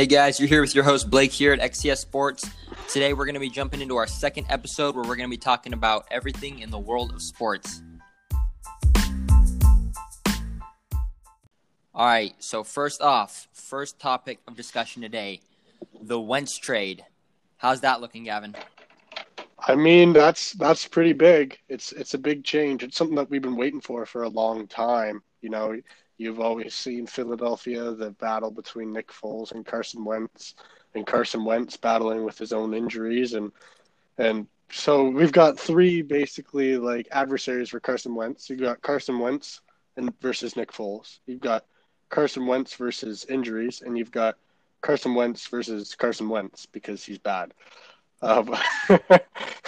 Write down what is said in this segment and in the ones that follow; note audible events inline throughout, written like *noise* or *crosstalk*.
Hey guys, you're here with your host Blake here at XCS Sports. Today we're going to be jumping into our second episode where we're going to be talking about everything in the world of sports. All right, so first off, first topic of discussion today the Wentz trade. How's that looking, Gavin? I mean, that's that's pretty big. It's it's a big change. It's something that we've been waiting for for a long time. You know, You've always seen Philadelphia, the battle between Nick Foles and Carson Wentz, and Carson Wentz battling with his own injuries, and and so we've got three basically like adversaries for Carson Wentz. You've got Carson Wentz and versus Nick Foles. You've got Carson Wentz versus injuries, and you've got Carson Wentz versus Carson Wentz because he's bad. Um, *laughs*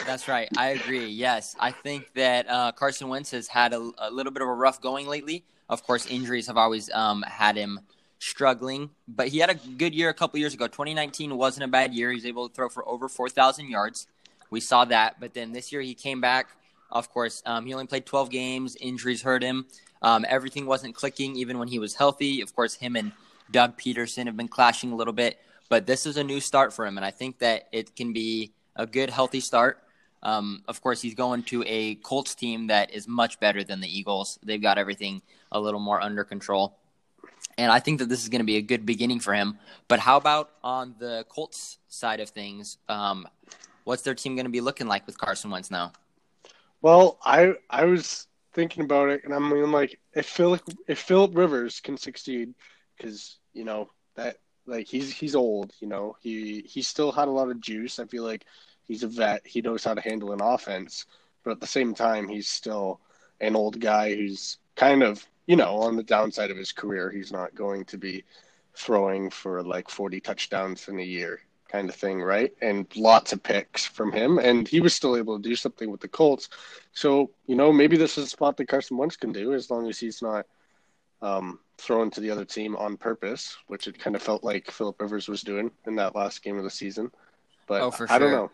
That's right. I agree. Yes, I think that uh, Carson Wentz has had a, a, little bit of a rough going lately. Of course, injuries have always um, had him struggling, but he had a good year a couple years ago. 2019 wasn't a bad year. He was able to throw for over 4,000 yards. We saw that, but then this year he came back. Of course, um, he only played 12 games. Injuries hurt him. Um, everything wasn't clicking even when he was healthy. Of course, him and Doug Pederson have been clashing a little bit, but this is a new start for him, and I think that it can be a good, healthy start. Um, of course, he's going to a Colts team that is much better than the Eagles. They've got everything a little more under control. And I think that this is going to be a good beginning for him. But how about on the Colts side of things? Um, what's their team going to be looking like with Carson Wentz now? Well, I I was thinking about it, and I'm like, if Philip if Philip Rivers can succeed, because you know that like he's he's old, you know he he still had a lot of juice. I feel like he's a vet. He knows how to handle an offense, but at the same time, he's still an old guy who's kind of you know, on the downside of his career, he's not going to be throwing for like 40 touchdowns in a year kind of thing, right? And lots of picks from him. And he was still able to do something with the Colts. So, you know, maybe this is a spot that Carson Wentz can do as long as he's not um, thrown to the other team on purpose, which it kind of felt like Philip Rivers was doing in that last game of the season. But oh, I don't know.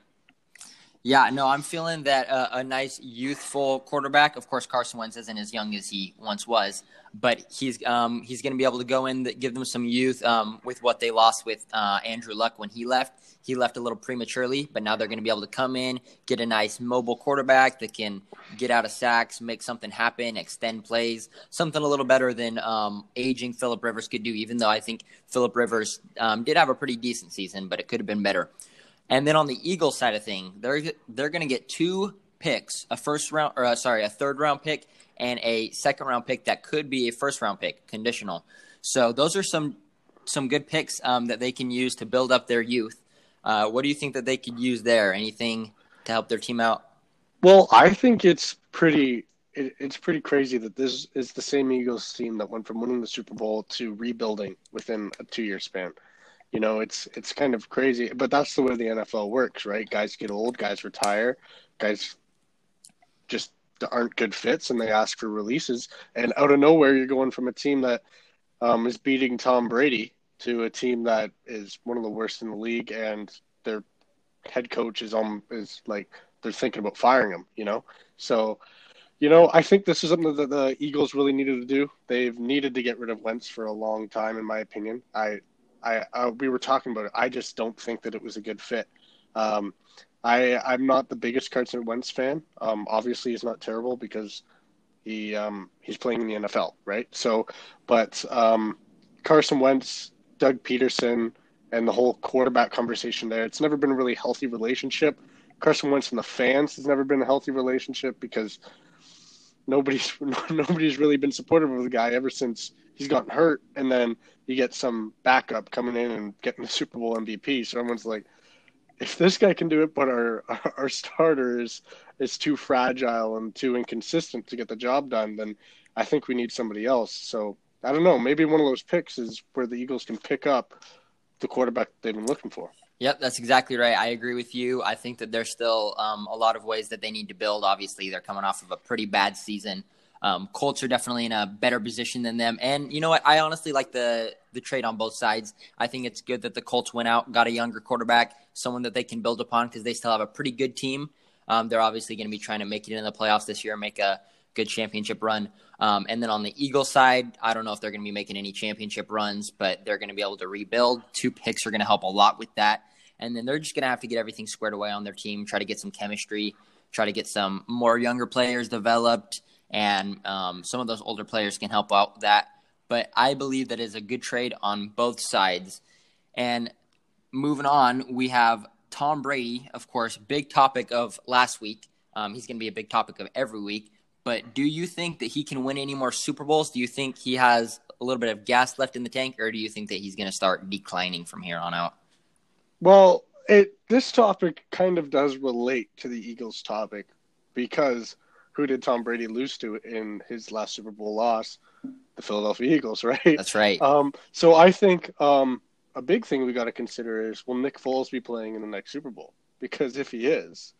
Yeah, no, I'm feeling that uh, a nice youthful quarterback. Of course, Carson Wentz isn't as young as he once was, but he's um, he's going to be able to go in, give them some youth um, with what they lost with uh, Andrew Luck when he left. He left a little prematurely, but now they're going to be able to come in, get a nice mobile quarterback that can get out of sacks, make something happen, extend plays, something a little better than um, aging Philip Rivers could do. Even though I think Philip Rivers um, did have a pretty decent season, but it could have been better. And then on the Eagles side of thing, they're they're going to get two picks, a first round or uh, sorry, a third round pick and a second round pick that could be a first round pick, conditional. So those are some some good picks um, that they can use to build up their youth. Uh, what do you think that they could use there? Anything to help their team out? Well, I think it's pretty it, it's pretty crazy that this is the same Eagles team that went from winning the Super Bowl to rebuilding within a two year span. You know, it's it's kind of crazy, but that's the way the NFL works, right? Guys get old, guys retire, guys just aren't good fits, and they ask for releases. And out of nowhere, you're going from a team that um, is beating Tom Brady to a team that is one of the worst in the league, and their head coach is on is like they're thinking about firing him. You know, so you know, I think this is something that the Eagles really needed to do. They've needed to get rid of Wentz for a long time, in my opinion. I I, I, we were talking about it. I just don't think that it was a good fit. Um, I I'm not the biggest Carson Wentz fan. Um, obviously, he's not terrible because he um, he's playing in the NFL, right? So, but um, Carson Wentz, Doug Pederson, and the whole quarterback conversation there. It's never been a really healthy relationship. Carson Wentz and the fans has never been a healthy relationship because nobody's *laughs* nobody's really been supportive of the guy ever since he's gotten hurt, and then you get some backup coming in and getting the Super Bowl MVP. So everyone's like, if this guy can do it, but our *laughs* our starter is is too fragile and too inconsistent to get the job done, then I think we need somebody else. So I don't know. Maybe one of those picks is where the Eagles can pick up the quarterback they've been looking for. Yep, that's exactly right. I agree with you. I think that there's still um, a lot of ways that they need to build. Obviously, they're coming off of a pretty bad season. Um, Colts are definitely in a better position than them. And you know what? I honestly like the the trade on both sides. I think it's good that the Colts went out, got a younger quarterback, someone that they can build upon because they still have a pretty good team. Um, they're obviously going to be trying to make it in the playoffs this year, make a good championship run. Um, and then on the Eagles side, I don't know if they're going to be making any championship runs, but they're going to be able to rebuild. Two picks are going to help a lot with that. And then they're just going to have to get everything squared away on their team, try to get some chemistry, try to get some more younger players developed, and um, some of those older players can help out that. But I believe that is a good trade on both sides. And moving on, we have Tom Brady, of course, big topic of last week. Um, he's going to be a big topic of every week. But do you think that he can win any more Super Bowls? Do you think he has a little bit of gas left in the tank, or do you think that he's going to start declining from here on out? Well, it this topic kind of does relate to the Eagles topic because who did Tom Brady lose to in his last Super Bowl loss? The Philadelphia Eagles, *laughs* right? That's right. Um, so I think um, a big thing we got to consider is will Nick Foles be playing in the next Super Bowl? Because if he is,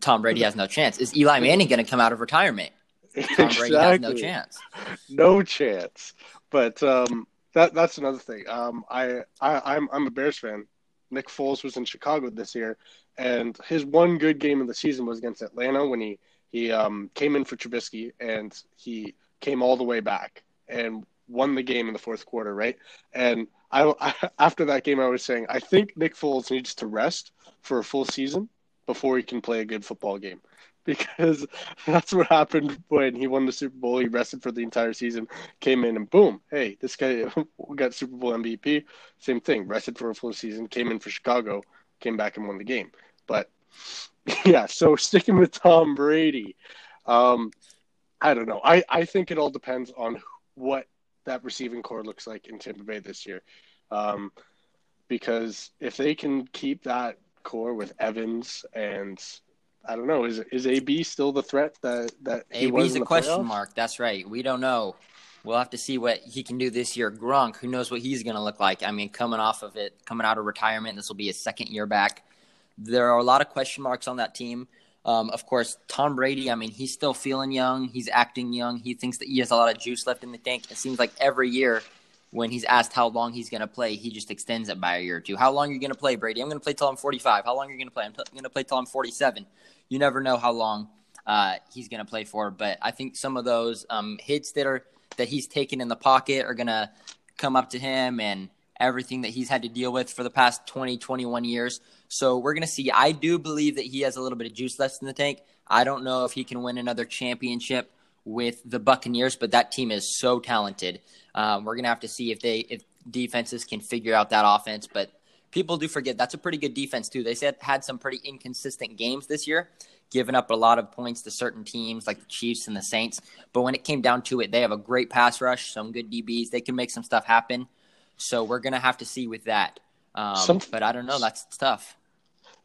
Tom Brady has no chance. Is Eli Manning going to come out of retirement? Tom exactly. Brady has no chance. No chance. But um, that that's another thing. Um, I, I I'm I'm a Bears fan. Nick Foles was in Chicago this year, and his one good game of the season was against Atlanta when he he um, came in for Trubisky and he came all the way back and won the game in the fourth quarter, right? And I, I *laughs* after that game, I was saying I think Nick Foles needs to rest for a full season before he can play a good football game. Because *laughs* that's what happened when he won the Super Bowl. He rested for the entire season, came in, and boom, hey, this guy *laughs* got Super Bowl MVP. Same thing, rested for a full season, came in for Chicago, came back and won the game. But *laughs* yeah, so sticking with Tom Brady, um, I don't know. I, I think it all depends on what that receiving core looks like in Tampa Bay this year. Um, because if they can keep that core with Evans and I don't know, is is AB still the threat that that he AB's was a question playoffs? mark. That's right. We don't know. We'll have to see what he can do this year. Gronk, who knows what he's going to look like? I mean, coming off of it, coming out of retirement, this will be his second year back. There are a lot of question marks on that team. Um, of course, Tom Brady, I mean, he's still feeling young. He's acting young. He thinks that he has a lot of juice left in the tank. It seems like every year when he's asked how long he's going to play, he just extends it by a year or two. How long are you going to play, Brady? I'm going to play till I'm 45. How long are you going to play? I'm t- going to play till I'm 47. You never know how long uh, he's going to play for. But I think some of those um, hits that are that he's taken in the pocket are going to come up to him and everything that he's had to deal with for the past 20, 21 years. So we're going to see. I do believe that he has a little bit of juice left in the tank. I don't know if he can win another championship with the Buccaneers, but that team is so talented. Um, we're to have to see if they if defenses can figure out that offense. But people do forget that's a pretty good defense too. They said had some pretty inconsistent games this year, giving up a lot of points to certain teams like the Chiefs and the Saints. But when it came down to it, they have a great pass rush, some good DBs. They can make some stuff happen. So we're gonna have to see with that. Um, Some- but I don't know. That's tough.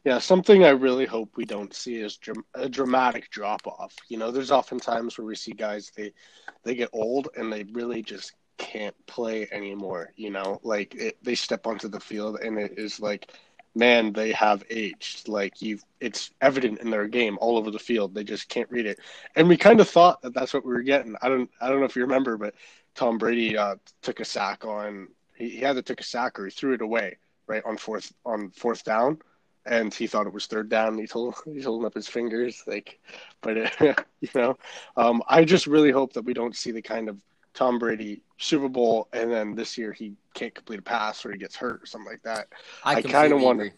Yeah, something I really hope we don't see is dram- a dramatic drop off. You know, there's often times where we see guys they they get old and they really just can't play anymore. You know, like it, they step onto the field and it is like, man, they have aged. Like you, it's evident in their game all over the field. They just can't read it. And we kind of thought that that's what we were getting. I don't I don't know if you remember, but Tom Brady uh, took a sack on. He, he either took a sack or he threw it away right on fourth on fourth down and he thought it was third down. He's holding, *laughs* he's holding up his fingers, like, but uh, *laughs* you know, um, I just really hope that we don't see the kind of Tom Brady Super Bowl, and then this year he can't complete a pass or he gets hurt or something like that. I, I kinda completely wonder-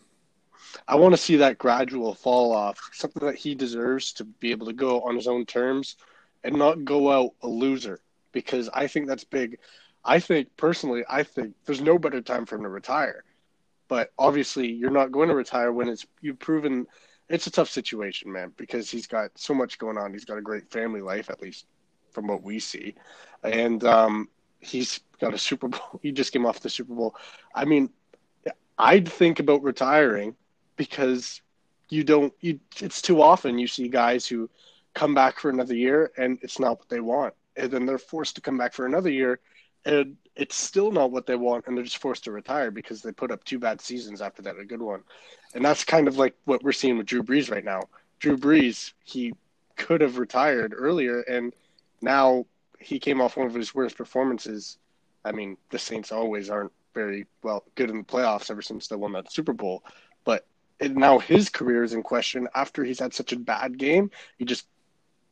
I want to see that gradual fall off, something that he deserves to be able to go on his own terms and not go out a loser, because I think that's big. I think personally, I think there's no better time for him to retire. But obviously, you're not going to retire when it's you've proven it's a tough situation, man, because he's got so much going on. He's got a great family life, at least from what we see, and um, he's got a Super Bowl. *laughs* He just came off the Super Bowl. I mean, I'd think about retiring because you don't. You it's too often you see guys who come back for another year and it's not what they want, and then they're forced to come back for another year, and it's still not what they want, and they're just forced to retire because they put up two bad seasons after that, a good one. And that's kind of like what we're seeing with Drew Brees right now. Drew Brees, he could have retired earlier, and now he came off one of his worst performances. I mean, the Saints always aren't very well good in the playoffs ever since they won that Super Bowl, but now his career is in question after he's had such a bad game. He just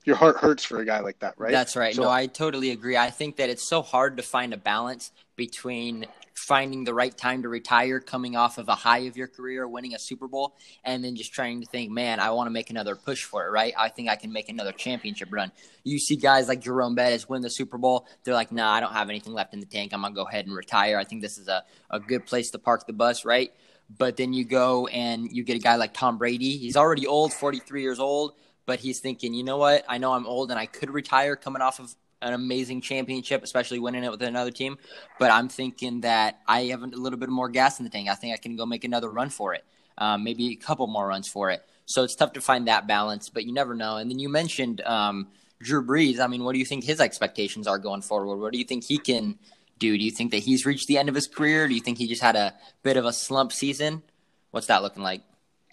your heart hurts for a guy like that, right? That's right. So, no, I totally agree. I think that it's so hard to find a balance between finding the right time to retire, coming off of a high of your career, winning a Super Bowl, and then just trying to think, man, I want to make another push for it, right? I think I can make another championship run. You see guys like Jerome Bettis win the Super Bowl, they're like, nah, I don't have anything left in the tank. I'm going to go ahead and retire. I think this is a, a good place to park the bus, right? But then you go and you get a guy like Tom Brady. He's already old, 43 years old, but he's thinking, you know what? I know I'm old and I could retire coming off of an amazing championship, especially winning it with another team. But I'm thinking that I have a little bit more gas in the tank. I think I can go make another run for it, um, maybe a couple more runs for it. So it's tough to find that balance, but you never know. And then you mentioned um, Drew Brees. I mean, what do you think his expectations are going forward? What do you think he can do? Do you think that he's reached the end of his career? Do you think he just had a bit of a slump season? What's that looking like?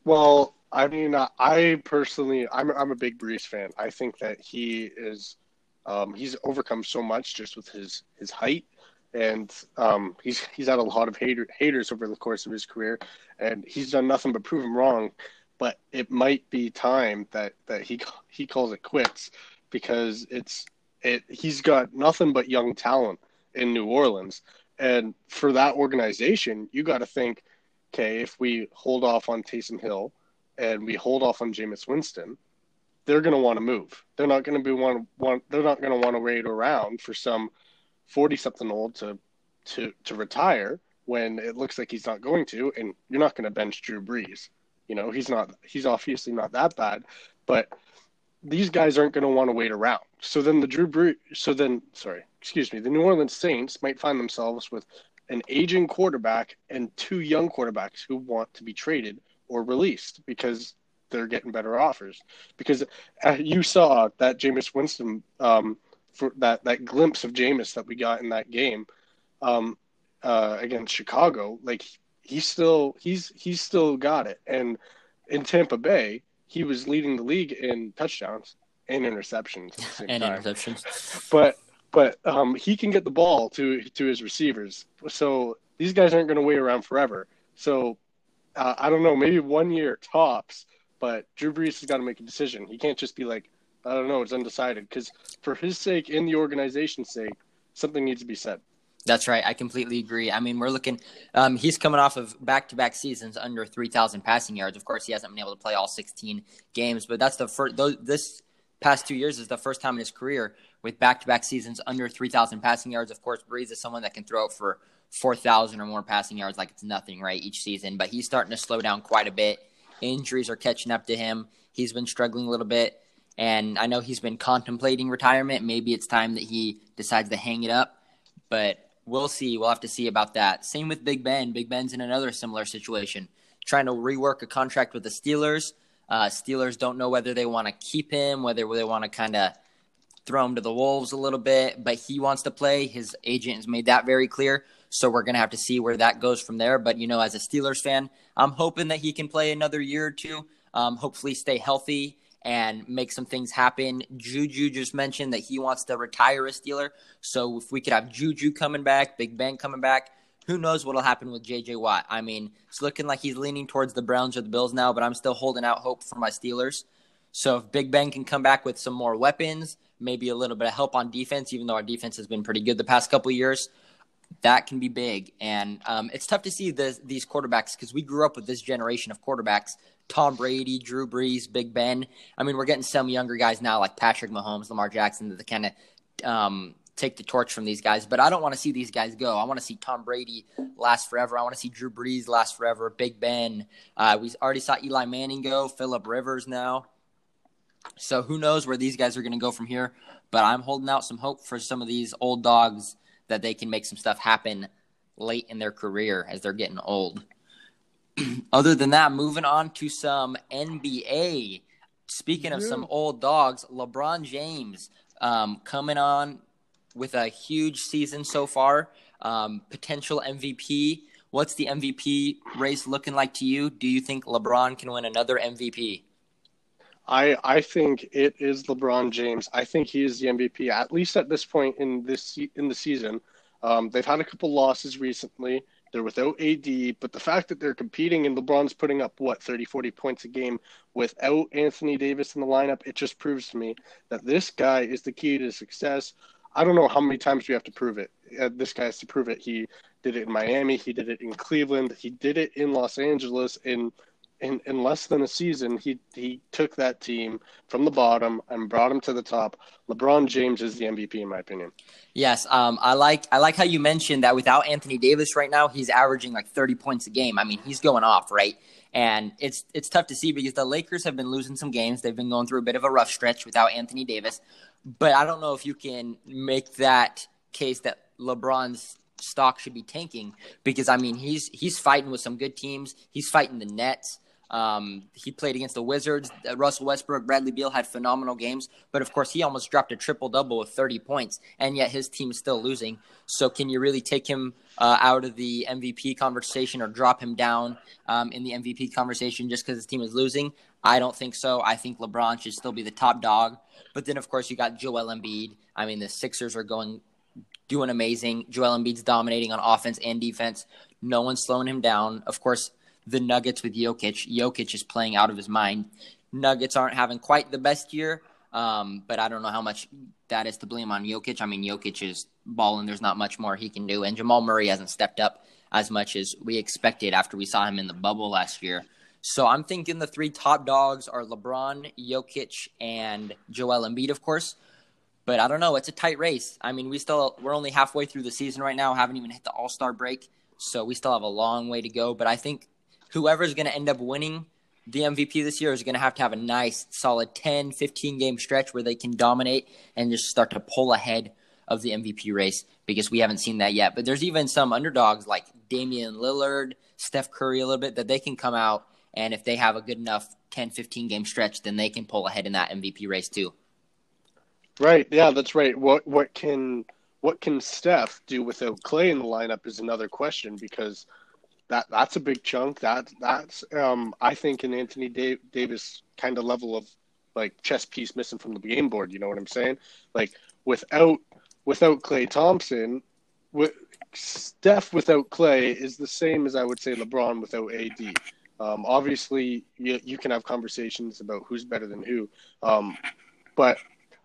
Well, I mean, I personally, I'm I'm a big Brees fan. I think that he is um, he's overcome so much just with his his height, and um, he's he's had a lot of hater, haters over the course of his career, and he's done nothing but prove him wrong. But it might be time that that he he calls it quits because it's it he's got nothing but young talent in New Orleans, and for that organization, you got to think, okay, if we hold off on Taysom Hill and we hold off on Jameis Winston, they're going to want to move. They're not going to be one, one they're not going to want to wait around for some 40 something old to to to retire when it looks like he's not going to and you're not going to bench Drew Brees. You know, he's not he's obviously not that bad, but these guys aren't going to want to wait around. So then the Drew Brees so then sorry, excuse me, the New Orleans Saints might find themselves with an aging quarterback and two young quarterbacks who want to be traded or released because they're getting better offers because uh, you saw that Jameis Winston um, for that that glimpse of Jameis that we got in that game um, uh, against Chicago. Like he's still he's he's still got it, and in Tampa Bay he was leading the league in touchdowns and interceptions *laughs* and time. interceptions. But but um, he can get the ball to to his receivers. So these guys aren't going to wait around forever. So uh, I don't know, maybe one year tops but Drew Brees has got to make a decision. He can't just be like, I don't know, it's undecided. Because for his sake and the organization's sake, something needs to be said. That's right. I completely agree. I mean, we're looking. Um, he's coming off of back-to-back seasons under 3,000 passing yards. Of course, he hasn't been able to play all 16 games, but that's the first. This past two years is the first time in his career with back-to-back seasons under 3,000 passing yards. Of course, Brees is someone that can throw for 4,000 or more passing yards like it's nothing, right, each season. But he's starting to slow down quite a bit. Injuries are catching up to him. He's been struggling a little bit. And I know he's been contemplating retirement. Maybe it's time that he decides to hang it up. But we'll see. We'll have to see about that. Same with Big Ben. Big Ben's in another similar situation, trying to rework a contract with the Steelers. Uh, Steelers don't know whether they want to keep him, whether they want to kind of throw him to the wolves a little bit. But he wants to play. His agent has made that very clear. So we're going to have to see where that goes from there. But, you know, as a Steelers fan, I'm hoping that he can play another year or two, um, hopefully stay healthy and make some things happen. Juju just mentioned that he wants to retire a Steeler. So if we could have Juju coming back, Big Ben coming back, who knows what'll happen with JJ Watt? I mean, it's looking like he's leaning towards the Browns or the Bills now, but I'm still holding out hope for my Steelers. So if Big Ben can come back with some more weapons, maybe a little bit of help on defense, even though our defense has been pretty good the past couple years, that can be big. And um, it's tough to see the, these quarterbacks because we grew up with this generation of quarterbacks Tom Brady, Drew Brees, Big Ben. I mean, we're getting some younger guys now like Patrick Mahomes, Lamar Jackson that kind of um, take the torch from these guys. But I don't want to see these guys go. I want to see Tom Brady last forever. I want to see Drew Brees last forever. Big Ben. Uh, we already saw Eli Manning go. Philip Rivers now. So who knows where these guys are going to go from here? But I'm holding out some hope for some of these old dogs that they can make some stuff happen late in their career as they're getting old. *clears throat* Other than that, moving on to some NBA. Speaking of yeah. some old dogs, LeBron James um, coming on with a huge season so far. Um, potential MVP. What's the MVP race looking like to you? Do you think LeBron can win another MVP? I I think it is LeBron James. I think he is the MVP at least at this point in this in the season. Um, they've had a couple losses recently, They're without AD, but the fact that they're competing and LeBron's putting up what 30, 40 points a game without Anthony Davis in the lineup, it just proves to me that this guy is the key to success. I don't know how many times we have to prove it. Uh, this guy has to prove it. He did it in Miami. He did it in Cleveland. He did it in Los Angeles. In in, in less than a season, he he took that team from the bottom and brought them to the top. LeBron James is the MVP in my opinion. Yes, um, I like I like how you mentioned that without Anthony Davis right now, he's averaging like 30 points a game. I mean, he's going off, right? And it's it's tough to see because the Lakers have been losing some games. They've been going through a bit of a rough stretch without Anthony Davis. But I don't know if you can make that case that LeBron's stock should be tanking because I mean he's he's fighting with some good teams. He's fighting the Nets. Um, he played against the Wizards. Uh, Russell Westbrook, Bradley Beal had phenomenal games, but of course he almost dropped a triple double with 30 points, and yet his team is still losing. So can you really take him uh, out of the MVP conversation or drop him down um, in the MVP conversation just because his team is losing? I don't think so. I think LeBron should still be the top dog. But then, of course, you got Joel Embiid. I mean, the Sixers are going doing amazing. Joel Embiid's dominating on offense and defense. No one's slowing him down. Of course, the Nuggets with Jokic. Jokic is playing out of his mind. Nuggets aren't having quite the best year, um, but I don't know how much that is to blame on Jokic. I mean, Jokic is balling. There's not much more he can do, and Jamal Murray hasn't stepped up as much as we expected after we saw him in the bubble last year. So I'm thinking the three top dogs are LeBron, Jokic, and Joel Embiid, of course. But I don't know. It's a tight race. I mean, we still we're only halfway through the season right now. Haven't even hit the All Star break, so we still have a long way to go. But I think whoever's going to end up winning the MVP this year is going to have to have a nice, solid 10, 15 game stretch where they can dominate and just start to pull ahead of the MVP race because we haven't seen that yet. But there's even some underdogs like Damian Lillard, Steph Curry a little bit that they can come out and if they have a good enough 10, 15 game stretch, then they can pull ahead in that MVP race too. Right. Yeah, that's right. What what can what can Steph do without Klay in the lineup is another question because – that that's a big chunk. That that's um, I think an Anthony Davis kind of level of like chess piece missing from the game board. You know what I'm saying? Like without without Klay Thompson, with Steph without Klay is the same as I would say LeBron without AD. Um, obviously, you, you can have conversations about who's better than who, um, but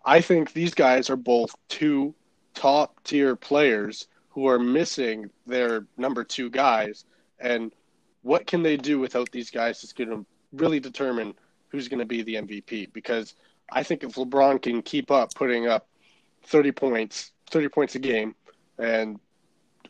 I think these guys are both two top tier players who are missing their number two guys and what can they do without these guys is going to really determine who's going to be the MVP. Because I think if LeBron can keep up putting up 30 points, 30 points a game, and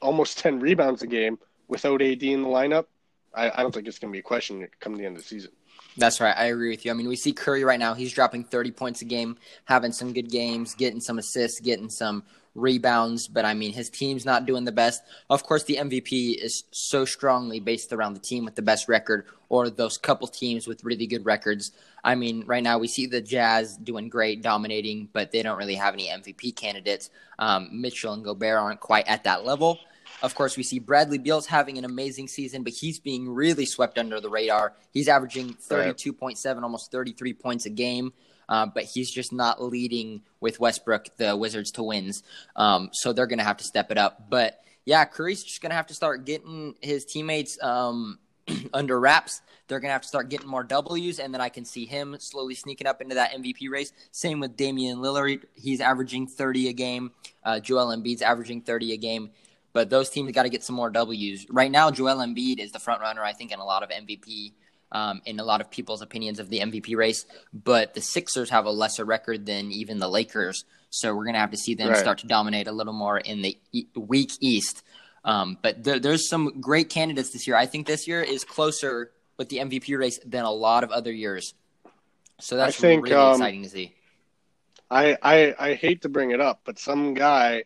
almost 10 rebounds a game without AD in the lineup, I, I don't think it's going to be a question come the end of the season. That's right. I agree with you. I mean, we see Curry right now. He's dropping 30 points a game, having some good games, getting some assists, getting some rebounds, but I mean, his team's not doing the best. Of course, the MVP is so strongly based around the team with the best record or those couple teams with really good records. I mean, right now we see the Jazz doing great, dominating, but they don't really have any MVP candidates. Um, Mitchell and Gobert aren't quite at that level. Of course, we see Bradley Beal's having an amazing season, but he's being really swept under the radar. He's averaging 32.7, almost 33 points a game uh, but he's just not leading with Westbrook, the Wizards, to wins. Um, so they're going to have to step it up. But yeah, Curry's just going to have to start getting his teammates um, *clears throat* under wraps. They're going to have to start getting more W's, and then I can see him slowly sneaking up into that MVP race. Same with Damian Lillard. He's averaging 30 a game. Uh, Joel Embiid's averaging 30 a game. But those teams got to get some more W's. Right now, Joel Embiid is the front runner, I think, in a lot of MVP um, in a lot of people's opinions of the MVP race. But the Sixers have a lesser record than even the Lakers, so we're gonna have to see them right. start to dominate a little more in the e- weak East. Um, but there, there's some great candidates this year. I think this year is closer with the MVP race than a lot of other years. So that's think, really um, exciting to see. I, I I hate to bring it up, but some guy,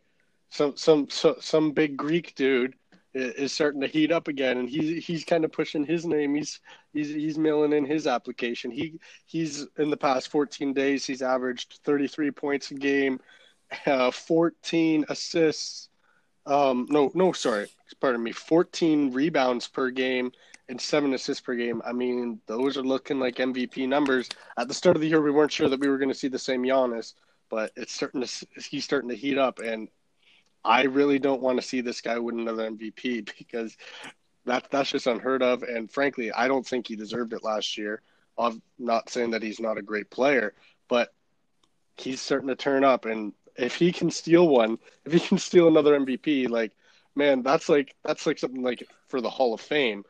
some some so, some big Greek dude is starting to heat up again, and he's he's kind of pushing his name. He's he's he's mailing in his application. He he's in the past 14 days he's averaged 33 points a game, uh, 14 assists. Um, no no sorry, pardon me, 14 rebounds per game and seven assists per game. I mean, those are looking like MVP numbers. At the start of the year, we weren't sure that we were going to see the same Giannis, but it's starting to he's starting to heat up, and I really don't want to see this guy win another MVP *laughs* because that that's just unheard of. And frankly, I don't think he deserved it last year. I'm not saying that he's not a great player, but he's starting to turn up. And if he can steal one, *laughs* if he can steal another MVP, like man, that's like that's like something like for the Hall of Fame.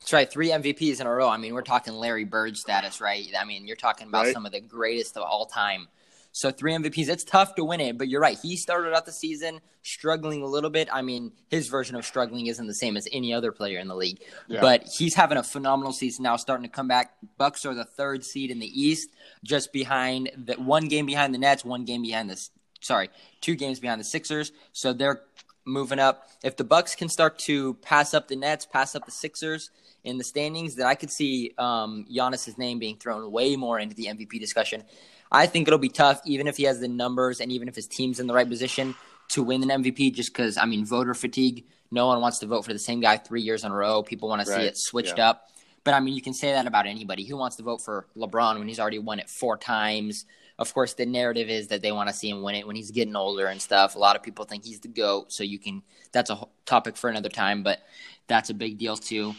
That's right, three MVPs in a row. I mean, we're talking Larry Bird status, right? I mean, you're talking about Right. some of the greatest of all time. So three MVPs, it's tough to win it, but you're right. He started out the season struggling a little bit. I mean, his version of struggling isn't the same as any other player in the league, Yeah. but he's having a phenomenal season now, starting to come back. Bucks are the third seed in the East, just behind the one game behind the Nets, one game behind the sorry, two games behind the Sixers. So they're moving up. If the Bucks can start to pass up the Nets, pass up the Sixers in the standings, then I could see um, Giannis's name being thrown way more into the MVP discussion. I think it'll be tough, even if he has the numbers and even if his team's in the right position to win an MVP. Just because I mean, voter fatigue. No one wants to vote for the same guy three years in a row. People want to see it switched Yeah. up. But I mean, you can say that about anybody. Who wants to vote for LeBron when he's already won it four times? Of course, the narrative is that they want to see him win it when he's getting older and stuff. A lot of people think he's the GOAT, so you can, that's a whole topic for another time, but that's a big deal too.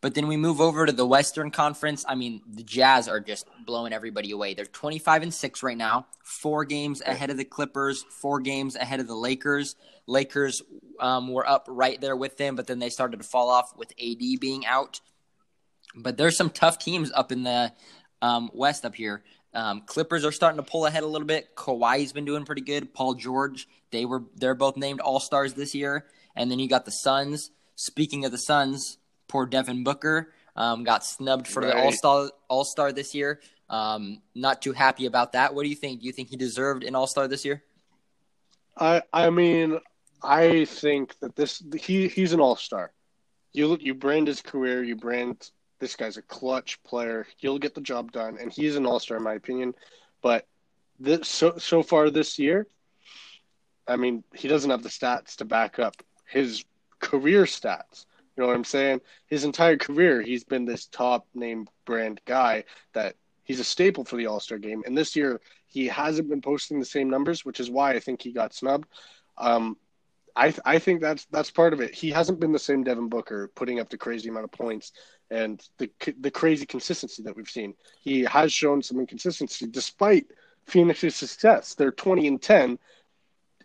But then we move over to the Western Conference. I mean, the Jazz are just blowing everybody away. They're 25 and 6 right now, four games ahead of the Clippers, four games ahead of the Lakers. Lakers um, were up right there with them, but then they started to fall off with AD being out. But there's some tough teams up in the um, West up here. Um, Clippers are starting to pull ahead a little bit. Kawhi's been doing pretty good. Paul George, they were they're both named All Stars this year. And then you got the Suns. Speaking of the Suns, poor Devin Booker um, got snubbed for the All Star All Star this year. Um, not too happy about that. What do you think? Do you think he deserved an All Star this year? I I mean, I think that this he he's an all star. You you brand his career, you brand this guy's a clutch player. He'll get the job done, and he's an all star in my opinion. But this so so far this year, I mean, he doesn't have the stats to back up his career stats. You know what I'm saying? His entire career, he's been this top name brand guy that he's a staple for the All Star game. And this year, he hasn't been posting the same numbers, which is why I think he got snubbed. Um, I I think that's that's part of it. He hasn't been the same Devin Booker putting up the crazy amount of points and the the crazy consistency that we've seen. He has shown some inconsistency despite Phoenix's success. They're 20 and 10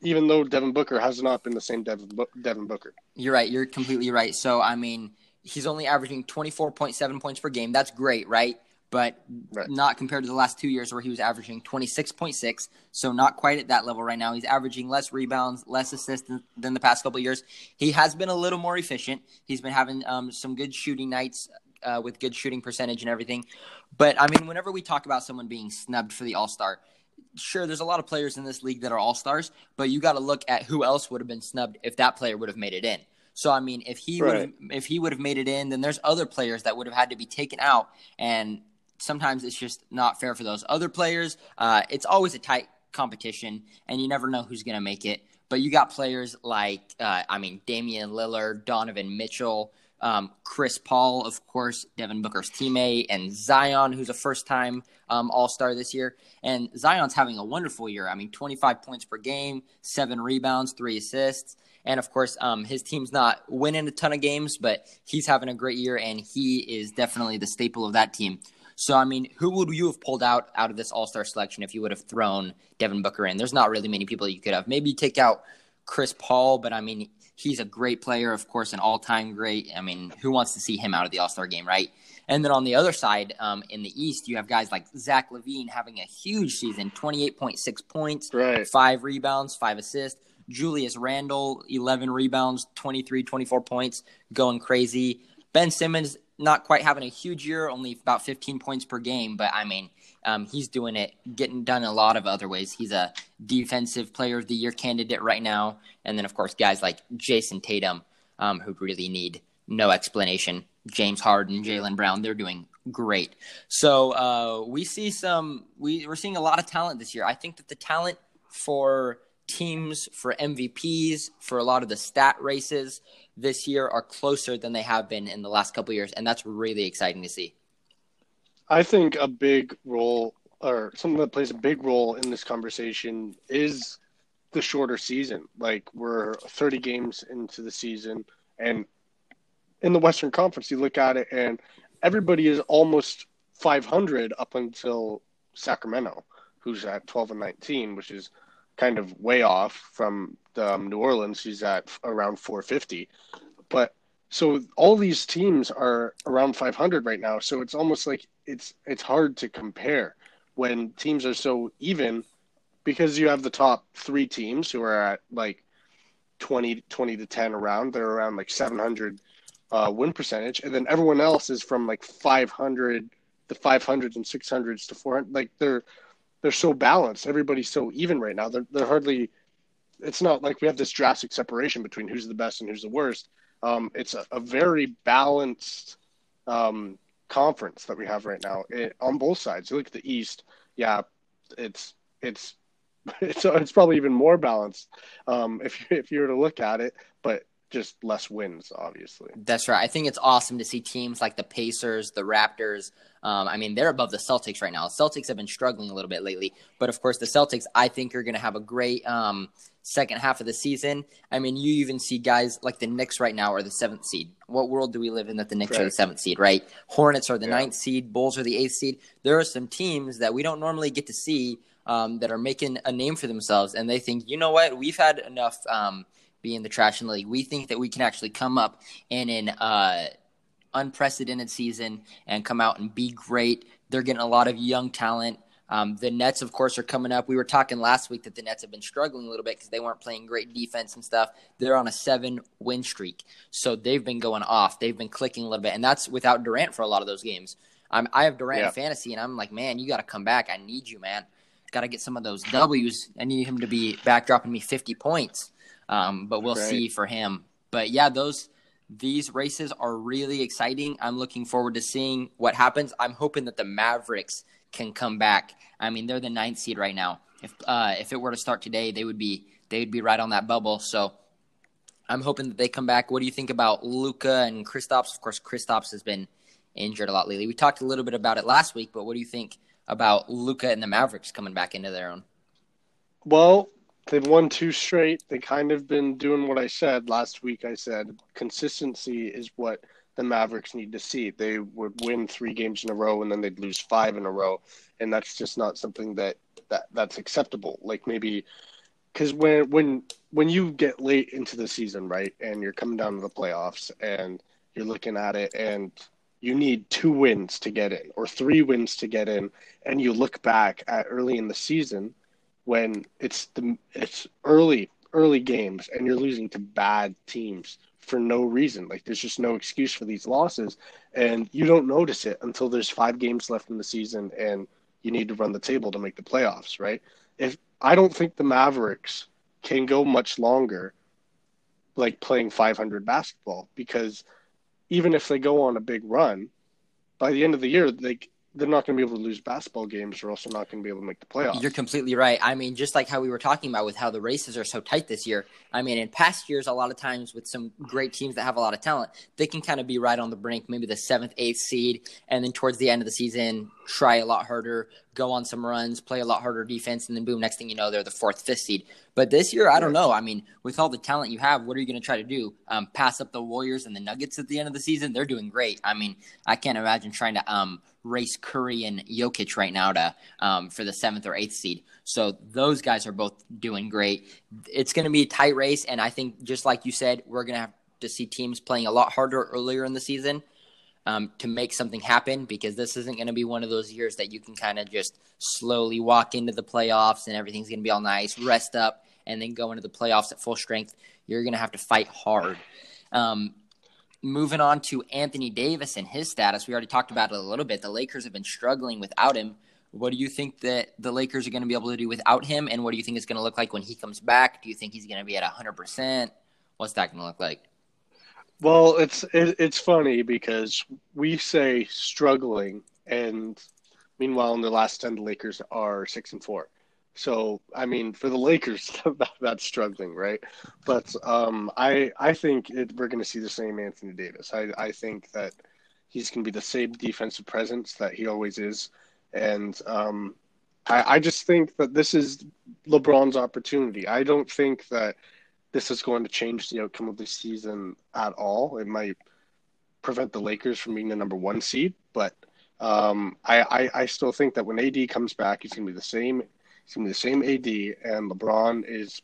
even though Devin Booker has not been the same Devin, Devin Booker. You're right. You're completely right. So, I mean, he's only averaging 24.7 points per game. That's great, right? But Right. not compared to the last two years where he was averaging 26.6. So, not quite at that level right now. He's averaging less rebounds, less assists than, the past couple of years. He has been a little more efficient. He's been having um, some good shooting nights uh, with good shooting percentage and everything. But, I mean, whenever we talk about someone being snubbed for the All Star, sure, there's a lot of players in this league that are all stars, but you got to look at who else would have been snubbed if that player would have made it in. So I mean, if he would have, Right. if he would have made it in, then there's other players that would have had to be taken out, and sometimes it's just not fair for those other players. Uh, it's always a tight competition, and you never know who's going to make it. But you got players like, uh, I mean, Damian Lillard, Donovan Mitchell, um, Chris Paul, of course, Devin Booker's teammate, and Zion, who's a first time um, All Star this year. And Zion's having a wonderful year. I mean, 25 points per game, seven rebounds, three assists. And of course, um, his team's not winning a ton of games, but he's having a great year, and he is definitely the staple of that team. So, I mean, who would you have pulled out out of this All Star selection if you would have thrown Devin Booker in? There's not really many people you could have. Maybe take out Chris Paul, but I mean, he's a great player, of course, an all time great. I mean, who wants to see him out of the All Star game, right? And then on the other side, um, in the East, you have guys like Zach LaVine having a huge season 28.6 points, Right. five rebounds, five assists. Julius Randle, 11 rebounds, 23, 24 points, going crazy. Ben Simmons, not quite having a huge year, only about 15 points per game, but I mean, um, he's doing it, getting done a lot of other ways. He's a defensive player of the year candidate right now. And then, of course, guys like Jayson Tatum, um, who really need no explanation. James Harden, Jaylen Brown, they're doing great. So uh, we see some, we, we're seeing a lot of talent this year. I think that the talent for teams, for MVPs, for a lot of the stat races this year are closer than they have been in the last couple years. And that's really exciting to see. I think a big role or something that plays a big role in this conversation is the shorter season. Like we're 30 games into the season, and in the Western Conference, you look at it, and everybody is almost 500 up until Sacramento, who's at 12 and 19, which is kind of way off from um, New Orleans, who's at around 450. But so all these teams are around 500 right now. So it's almost like it's it's hard to compare when teams are so even because you have the top three teams who are at like 20, 20 to 10 around. They're around like 700 uh, win percentage. And then everyone else is from like 500, the 500s and 600s to 400. Like they're, they're so balanced. Everybody's so even right now. They're, they're hardly, it's not like we have this drastic separation between who's the best and who's the worst. Um, it's a, a, very balanced um, conference that we have right now it, on both sides. You look at the East, yeah, it's it's *laughs* it's it's probably even more balanced um, if you, if you were to look at it, but just less wins, obviously. That's right. I think it's awesome to see teams like the Pacers, the Raptors. Um, I mean, they're above the Celtics right now. Celtics have been struggling a little bit lately, but of course, the Celtics I think are going to have a great um, second half of the season. I mean, you even see guys like the Knicks right now are the seventh seed. What world do we live in that the Knicks right. are the seventh seed, right? Hornets are the yeah. ninth seed, Bulls are the eighth seed. There are some teams that we don't normally get to see um, that are making a name for themselves, and they think, you know what, we've had enough um, in the trash in the league. We think that we can actually come up in an uh, unprecedented season and come out and be great. They're getting a lot of young talent. Um, the Nets, of course, are coming up. We were talking last week that the Nets have been struggling a little bit because they weren't playing great defense and stuff. They're on a seven win streak. So they've been going off. They've been clicking a little bit. And that's without Durant for a lot of those games. I'm, i have Durant yeah. in fantasy, and I'm like, man, you got to come back. I need you, man got to get some of those W's. I need him to be back dropping me 50 points. Um, but we'll right. see for him. But yeah, those these races are really exciting. I'm looking forward to seeing what happens. I'm hoping that the Mavericks can come back. I mean, they're the ninth seed right now. If uh, if it were to start today, they would be they would be right on that bubble. So I'm hoping that they come back. What do you think about Luka and Kristaps? Of course, Kristaps has been injured a lot lately. We talked a little bit about it last week, but what do you think about Luka and the Mavericks coming back into their own? Well, they've won two straight. They kind of been doing what I said last week. I said consistency is what the Mavericks need to see. They would win three games in a row and then they'd lose five in a row, and that's just not something that that that's acceptable. Like maybe because when when when you get late into the season, right, and you're coming down to the playoffs and you're looking at it and you need two wins to get in or three wins to get in and you look back at early in the season when it's the it's early early games and you're losing to bad teams for no reason. Like there's just no excuse for these losses. And you don't notice it until there's 5 games left in the season and you need to run the table to make the playoffs right? If I don't think the Mavericks can go much longer like playing 500 basketball because even if they go on a big run, by the end of the year, they they're not going to be able to lose basketball games. They're also not going to be able to make the playoffs. You're completely right. I mean, just like how we were talking about with how the races are so tight this year. I mean, in past years, a lot of times with some great teams that have a lot of talent, they can kind of be right on the brink, maybe the seventh, eighth seed, and then towards the end of the season, try a lot harder, go on some runs, play a lot harder defense, and then boom, next thing you know, they're the fourth, fifth seed. But this year, I don't know. I mean, with all the talent you have, what are you going to try to do? Um, pass up the Warriors and the Nuggets at the end of the season? They're doing great. I mean, I can't imagine trying to um, race Curry and Jokic right now to um, for the seventh or eighth seed. So those guys are both doing great. It's going to be a tight race, and I think just like you said, we're going to have to see teams playing a lot harder earlier in the season um, to make something happen because this isn't going to be one of those years that you can kind of just slowly walk into the playoffs and everything's going to be all nice, rest up, and then go into the playoffs at full strength. You're going to have to fight hard. Um, moving on to Anthony Davis and his status, we already talked about it a little bit. The Lakers have been struggling without him. What do you think that the Lakers are going to be able to do without him? And what do you think is going to look like when he comes back? Do you think he's going to be at 100%? What's that going to look like? Well, it's it, it's funny because we say struggling, and meanwhile, in the last ten, the Lakers are six and four. So, I mean, for the Lakers, *laughs* that's struggling, right? But um, I I think it, we're going to see the same Anthony Davis. I I think that he's going to be the same defensive presence that he always is, and um, I, I just think that this is LeBron's opportunity. I don't think that this is going to change the outcome of the season at all. It might prevent the Lakers from being the number one seed, but um, I, I, I still think that when AD comes back, he's going to be the same. Going to be the same AD, and LeBron is.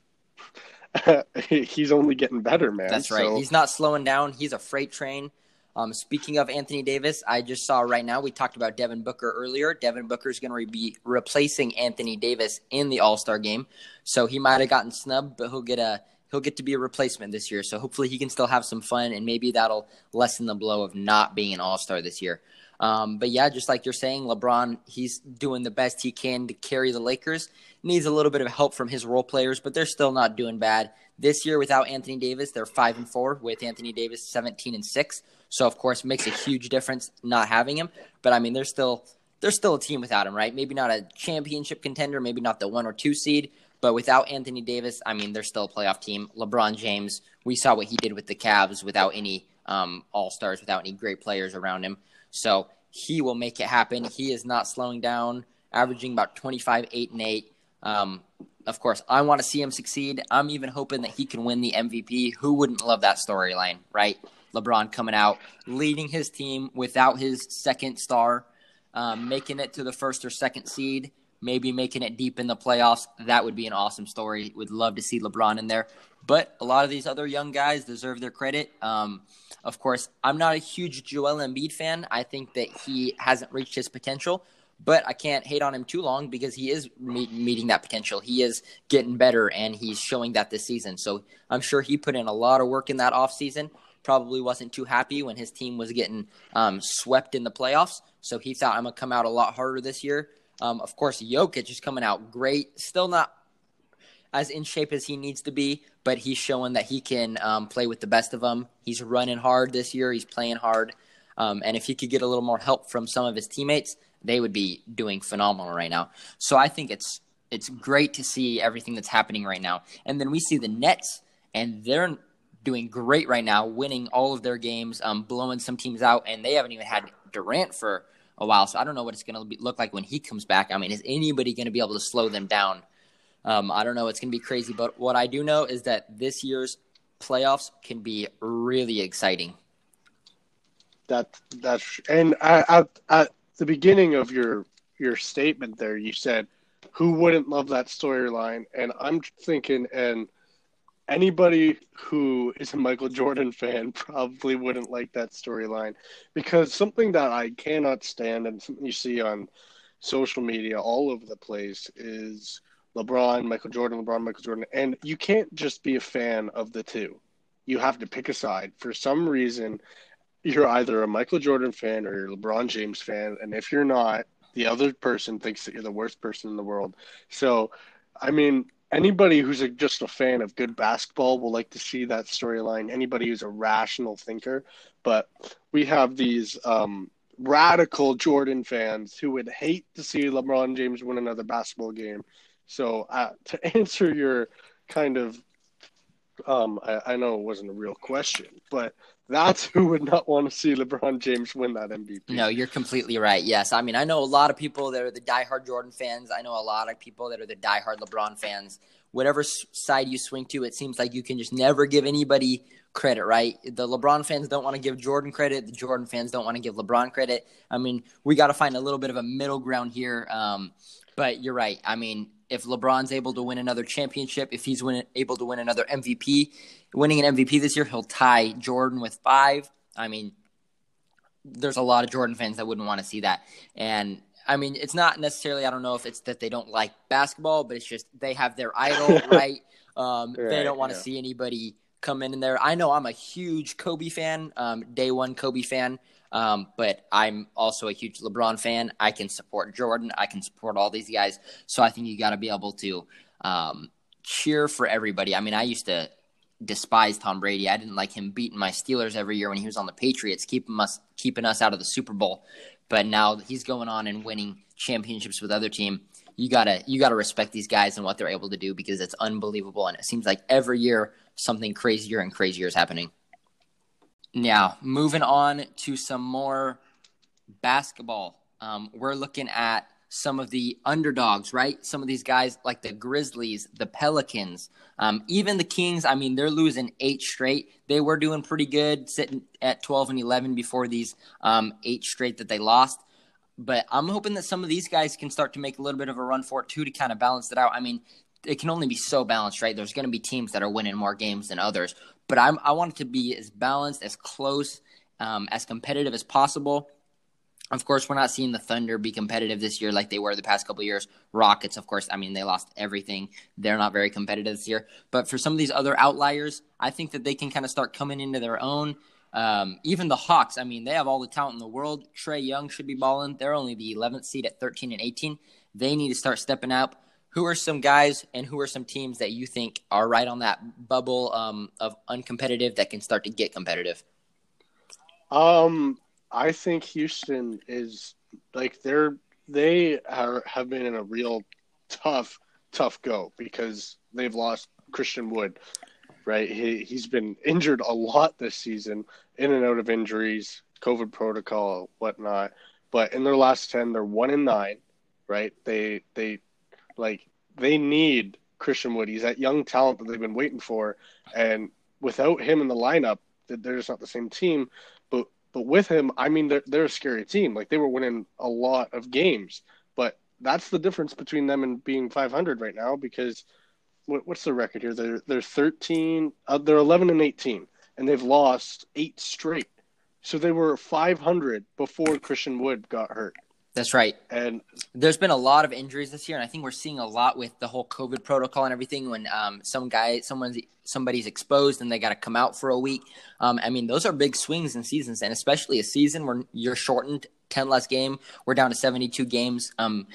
*laughs* he's only getting better, man. That's right. So, he's not slowing down. He's a freight train. Um, speaking of Anthony Davis, I just saw right now we talked about Devin Booker earlier. Devin Booker is going to re- be replacing Anthony Davis in the All Star game, so he might have gotten snubbed, but he'll get a he'll get to be a replacement this year. So hopefully he can still have some fun, and maybe that'll lessen the blow of not being an All Star this year. Um, but yeah, just like you're saying, LeBron, he's doing the best he can to carry the Lakers. Needs a little bit of help from his role players, but they're still not doing bad. This year without Anthony Davis, they're five and four. With Anthony Davis, seventeen and six. So of course, makes a huge difference not having him. But I mean, they're still they're still a team without him, right? Maybe not a championship contender, maybe not the one or two seed, but without Anthony Davis, I mean, they're still a playoff team. LeBron James, we saw what he did with the Cavs without any um, all stars, without any great players around him. So he will make it happen. He is not slowing down, averaging about 25, 8, and 8. Um, of course, I want to see him succeed. I'm even hoping that he can win the MVP. Who wouldn't love that storyline, right? LeBron coming out, leading his team without his second star, um, making it to the first or second seed, maybe making it deep in the playoffs. That would be an awesome story. Would love to see LeBron in there. But a lot of these other young guys deserve their credit. Um, of course, I'm not a huge Joel Embiid fan. I think that he hasn't reached his potential, but I can't hate on him too long because he is meeting that potential. He is getting better and he's showing that this season. So I'm sure he put in a lot of work in that offseason. Probably wasn't too happy when his team was getting um, swept in the playoffs. So he thought I'm going to come out a lot harder this year. Um, of course, Jokic is coming out great. Still not as in shape as he needs to be, but he's showing that he can um, play with the best of them. He's running hard this year. He's playing hard. Um, and if he could get a little more help from some of his teammates, they would be doing phenomenal right now. So I think it's it's great to see everything that's happening right now. And then we see the Nets, and they're doing great right now, winning all of their games, um, blowing some teams out, and they haven't even had Durant for a while. So I don't know what it's going to look like when he comes back. I mean, is anybody going to be able to slow them down? Um, I don't know. It's going to be crazy, but what I do know is that this year's playoffs can be really exciting. That that's and at, at the beginning of your your statement there, you said, "Who wouldn't love that storyline?" And I'm thinking, and anybody who is a Michael Jordan fan *laughs* probably wouldn't like that storyline because something that I cannot stand and something you see on social media all over the place is LeBron, Michael Jordan, LeBron, Michael Jordan. And you can't just be a fan of the two. You have to pick a side. For some reason, you're either a Michael Jordan fan or you're a LeBron James fan. And if you're not, the other person thinks that you're the worst person in the world. So, I mean, anybody who's a, just a fan of good basketball will like to see that storyline. Anybody who's a rational thinker. But we have these um, radical Jordan fans who would hate to see LeBron James win another basketball game so uh, to *laughs* answer your kind of, um, I, I, know it wasn't a real question, but that's who would not want to see LeBron James win that MVP. No, you're completely right. Yes, I mean I know a lot of people that are the diehard Jordan fans. I know a lot of people that are the diehard LeBron fans. Whatever side you swing to, it seems like you can just never give anybody credit, right? The LeBron fans don't want to give Jordan credit. The Jordan fans don't want to give LeBron credit. I mean, we got to find a little bit of a middle ground here. Um, but you're right. I mean, if LeBron's able to win another championship, if he's win, able to win another MVP, winning an MVP this year, he'll tie Jordan with five. I mean, there's a lot of Jordan fans that wouldn't want to see that. And I mean, it's not necessarily, I don't know if it's that they don't like basketball, but it's just they have their idol, *laughs* right? Um, right they don't want to yeah. see anybody come in there. I know I'm a huge Kobe fan, um, day one Kobe fan. Um, but I'm also a huge LeBron fan. I can support Jordan. I can support all these guys. So I think you got to be able to um, cheer for everybody. I mean, I used to despise Tom Brady. I didn't like him beating my Steelers every year when he was on the Patriots, keeping us keeping us out of the Super Bowl. But now he's going on and winning championships with other team. You gotta you gotta respect these guys and what they're able to do because it's unbelievable. And it seems like every year something crazier and crazier is happening. Now, moving on to some more basketball. Um, we're looking at some of the underdogs, right? Some of these guys like the Grizzlies, the Pelicans, um, even the Kings. I mean, they're losing eight straight. They were doing pretty good, sitting at 12 and 11 before these um, eight straight that they lost. But I'm hoping that some of these guys can start to make a little bit of a run for it too to kind of balance it out. I mean, it can only be so balanced, right? There's going to be teams that are winning more games than others, but I'm, I want it to be as balanced, as close, um, as competitive as possible. Of course, we're not seeing the Thunder be competitive this year like they were the past couple years. Rockets, of course, I mean, they lost everything. They're not very competitive this year. But for some of these other outliers, I think that they can kind of start coming into their own. Um, even the Hawks, I mean, they have all the talent in the world. Trae Young should be balling. They're only the 11th seed at 13 and 18. They need to start stepping up. Who are some guys and who are some teams that you think are right on that bubble um, of uncompetitive that can start to get competitive? Um, I think Houston is like they're they are, have been in a real tough tough go because they've lost Christian Wood, right? He he's been injured a lot this season, in and out of injuries, COVID protocol, whatnot. But in their last ten, they're one and nine, right? They they like they need Christian Wood. He's that young talent that they've been waiting for, and without him in the lineup, they're just not the same team. But but with him, I mean, they're they're a scary team. Like they were winning a lot of games, but that's the difference between them and being 500 right now. Because what, what's the record here? They're they're 13, uh, they're 11 and 18, and they've lost eight straight. So they were 500 before Christian Wood got hurt. That's right. And there's been a lot of injuries this year, and I think we're seeing a lot with the whole COVID protocol and everything. When um, some guy, someone's somebody's exposed and they got to come out for a week. Um, I mean, those are big swings in seasons, and especially a season where you're shortened ten less game. We're down to 72 games. Um,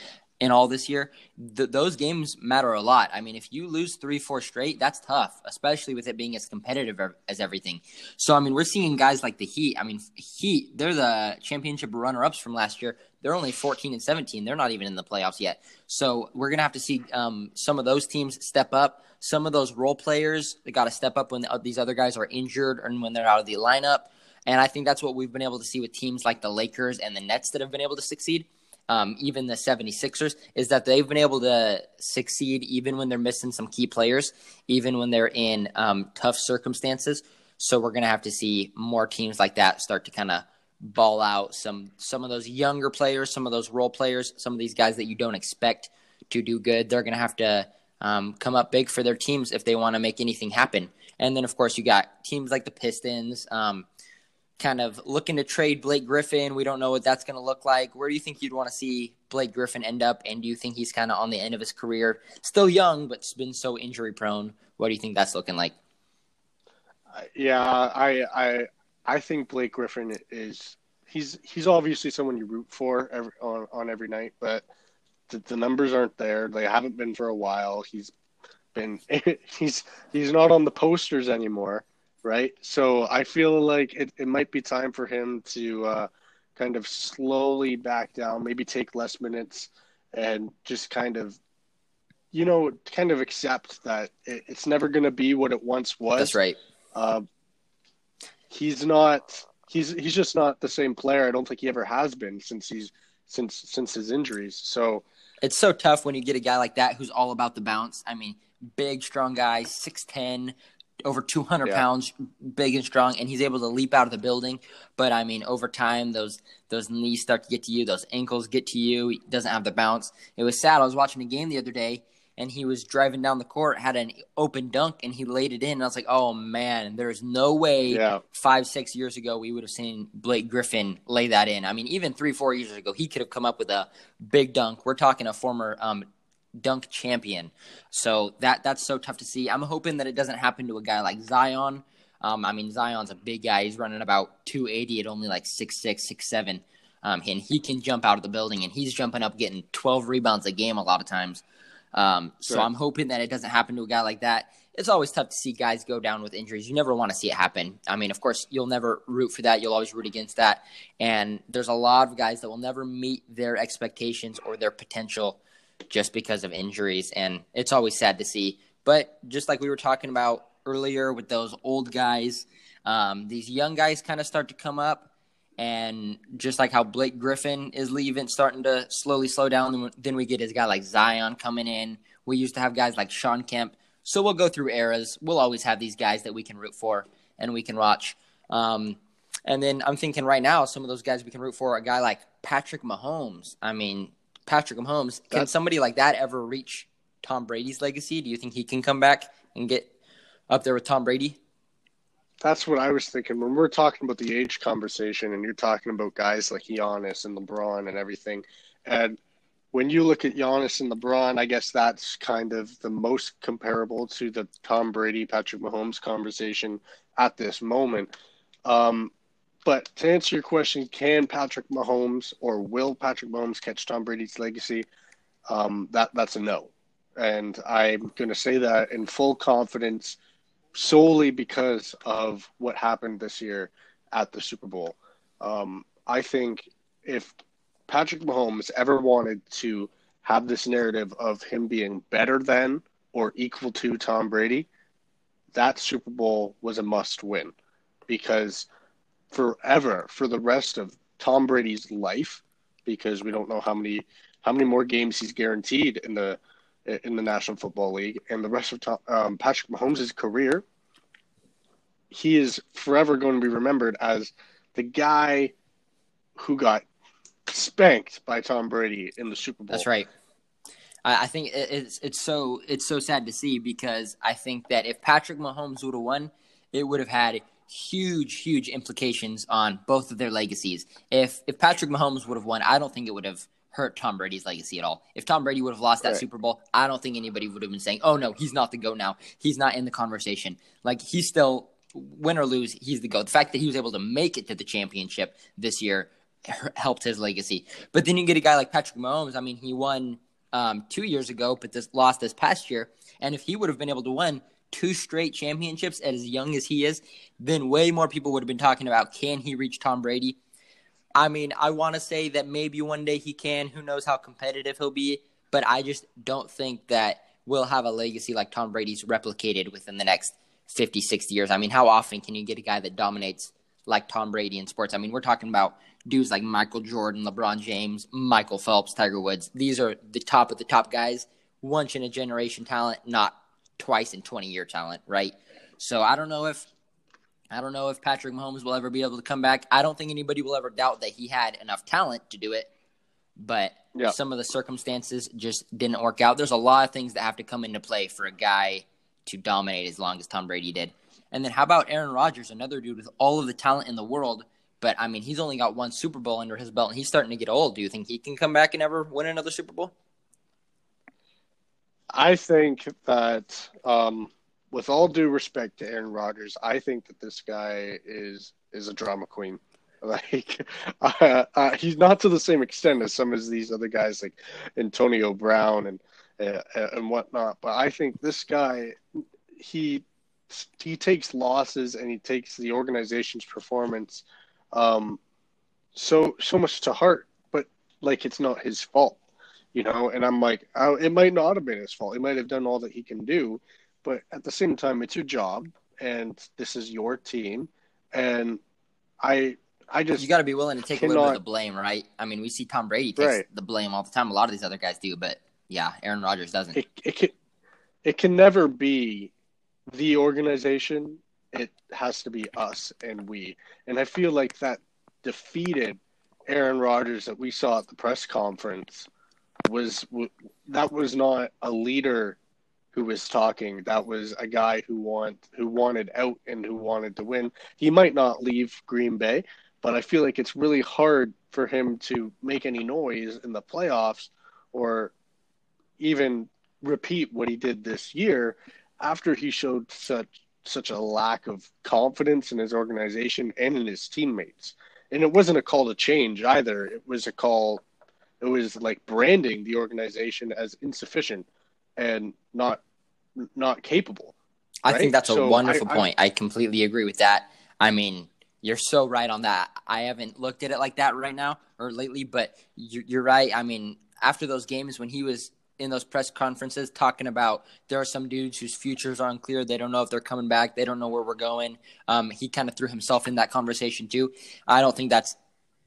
in all this year, th- those games matter a lot. I mean, if you lose three, four straight, that's tough, especially with it being as competitive as everything. So, I mean, we're seeing guys like the Heat. I mean, Heat, they're the championship runner ups from last year. They're only 14 and 17. They're not even in the playoffs yet. So, we're going to have to see um, some of those teams step up. Some of those role players, they got to step up when the, these other guys are injured and when they're out of the lineup. And I think that's what we've been able to see with teams like the Lakers and the Nets that have been able to succeed um, even the 76ers, is that they've been able to succeed even when they're missing some key players, even when they're in um, tough circumstances. So we're going to have to see more teams like that start to kind of ball out some some of those younger players, some of those role players, some of these guys that you don't expect to do good. They're going to have to um, come up big for their teams if they want to make anything happen. And then, of course, you got teams like the Pistons, um, kind of looking to trade Blake Griffin. We don't know what that's going to look like. Where do you think you'd want to see Blake Griffin end up? And do you think he's kind of on the end of his career? Still young, but's been so injury prone. What do you think that's looking like? Uh, yeah, I I I think Blake Griffin is he's he's obviously someone you root for every, on on every night, but the, the numbers aren't there. They haven't been for a while. He's been *laughs* he's he's not on the posters anymore right? So I feel like it, it might be time for him to uh, kind of slowly back down, maybe take less minutes, and just kind of, you know, kind of accept that it, it's never going to be what it once was. That's right. Uh, he's not. He's he's just not the same player. I don't think he ever has been since he's since since his injuries. So it's so tough when you get a guy like that who's all about the bounce. I mean, big, strong guy, six ten, over 200 yeah. pounds, big and strong, and he's able to leap out of the building. But I mean, over time, those those knees start to get to you, those ankles get to you. He doesn't have the bounce. It was sad. I was watching a game the other day, and he was driving down the court, had an open dunk, and he laid it in. And I was like, oh man, there's no way yeah. five, six years ago we would have seen Blake Griffin lay that in. I mean, even three, four years ago, he could have come up with a big dunk. We're talking a former um, dunk champion. So that that's so tough to see. I'm hoping that it doesn't happen to a guy like Zion. Um, I mean, Zion's a big guy. He's running about 280 at only like 6'6", 6'7". Um, and he can jump out of the building, and he's jumping up, getting 12 rebounds a game a lot of times. Um, so right. I'm hoping that it doesn't happen to a guy like that. It's always tough to see guys go down with injuries. You never want to see it happen. I mean, of course, you'll never root for that. You'll always root against that. And there's a lot of guys that will never meet their expectations or their potential just because of injuries. And it's always sad to see. But just like we were talking about earlier with those old guys, um, these young guys kind of start to come up. And just like how Blake Griffin is leaving, starting to slowly slow down, then we get his guy like Zion coming in. We used to have guys like Shawn Kemp. So we'll go through eras. We'll always have these guys that we can root for and we can watch. Um, and then I'm thinking right now, some of those guys we can root for, a guy like Patrick Mahomes. I mean, Patrick Mahomes, can That's, somebody like that ever reach Tom Brady's legacy? Do you think he can come back and get up there with Tom Brady? That's what I was thinking when we're talking about the age conversation, and you're talking about guys like Giannis and LeBron and everything. And when you look at Giannis and LeBron, I guess that's kind of the most comparable to the Tom Brady, Patrick Mahomes conversation at this moment. Um, but to answer your question, can Patrick Mahomes or will Patrick Mahomes catch Tom Brady's legacy? Um, that that's a no, and I'm going to say that in full confidence, solely because of what happened this year at the Super Bowl. Um, I think if Patrick Mahomes ever wanted to have this narrative of him being better than or equal to Tom Brady, that Super Bowl was a must win because forever for the rest of Tom Brady's life because we don't know how many how many more games he's guaranteed in the in the National Football League and the rest of Tom, um, Patrick Mahomes' career. He is forever going to be remembered as the guy who got spanked by Tom Brady in the Super Bowl. That's right. I, think it's it's so it's so sad to see because I think that if Patrick Mahomes would have won, it would have had huge, huge implications on both of their legacies. If if Patrick Mahomes would have won, I don't think it would have hurt Tom Brady's legacy at all. If Tom Brady would have lost that right. Super Bowl, I don't think anybody would have been saying, "Oh no, he's not the goat now. He's not in the conversation." Like he's still win or lose, he's the goat. The fact that he was able to make it to the championship this year helped his legacy. But then you get a guy like Patrick Mahomes. I mean, he won um, two years ago, but this lost this past year. And if he would have been able to win, two straight championships as young as he is, then way more people would have been talking about can he reach Tom Brady? I mean, I want to say that maybe one day he can. Who knows how competitive he'll be? But I just don't think that we'll have a legacy like Tom Brady's replicated within the next 50, 60 years. I mean, how often can you get a guy that dominates like Tom Brady in sports? I mean, we're talking about dudes like Michael Jordan, LeBron James, Michael Phelps, Tiger Woods. These are the top of the top guys, once in a generation talent, not twice in 20 year talent, right? So I don't know if I don't know if Patrick Mahomes will ever be able to come back. I don't think anybody will ever doubt that he had enough talent to do it, but yeah. some of the circumstances just didn't work out. There's a lot of things that have to come into play for a guy to dominate as long as Tom Brady did. And then how about Aaron Rodgers, another dude with all of the talent in the world, but I mean he's only got one Super Bowl under his belt and he's starting to get old. Do you think he can come back and ever win another Super Bowl? I think that, um, with all due respect to Aaron Rodgers, I think that this guy is is a drama queen. *laughs* Like, uh, uh, he's not to the same extent as some of these other guys, like Antonio Brown and uh, and whatnot. But I think this guy, he he takes losses and he takes the organization's performance um, so so much to heart. But like, it's not his fault you know and i'm like oh, it might not have been his fault. He might have done all that he can do but at the same time it's your job and this is your team. And i i just you got to be willing to take cannot, a little bit of the blame right? I mean we see tom brady takes right. the blame all the time. A lot of these other guys do but yeah aaron rodgers doesn't. It, it can it can never be the organization. It has to be us and we. And i feel like that defeated aaron rodgers that we saw at the press conference was that was not a leader who was talking. That was a guy who want who wanted out and who wanted to win. He might not leave Green Bay, but I feel like it's really hard for him to make any noise in the playoffs or even repeat what he did this year after he showed such such a lack of confidence in his organization and in his teammates. And it wasn't a call to change either. It was a call it was like branding the organization as insufficient and not not capable. Right? I think that's a so wonderful I, point. I, I completely agree with that. I mean, you're so right on that. I haven't looked at it like that right now or lately, but you're, you're right. I mean, after those games when he was in those press conferences talking about there are some dudes whose futures are unclear. They don't know if they're coming back. They don't know where we're going. Um, he kind of threw himself in that conversation too. I don't think that's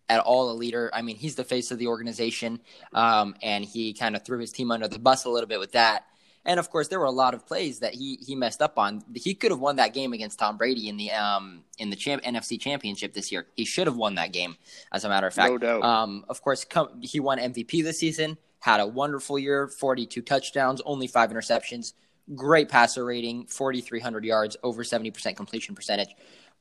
at all a leader. I mean, he's the face of the organization, um, and he kind of threw his team under the bus a little bit with that. And of course, there were a lot of plays that he he messed up on. He could have won that game against Tom Brady in the um in the champ, NFC Championship this year. He should have won that game, as a matter of fact. No doubt. Um, of course, come, he won MVP this season. Had a wonderful year, 42 touchdowns, only five interceptions. Great passer rating, 4,300 yards, over 70% completion percentage.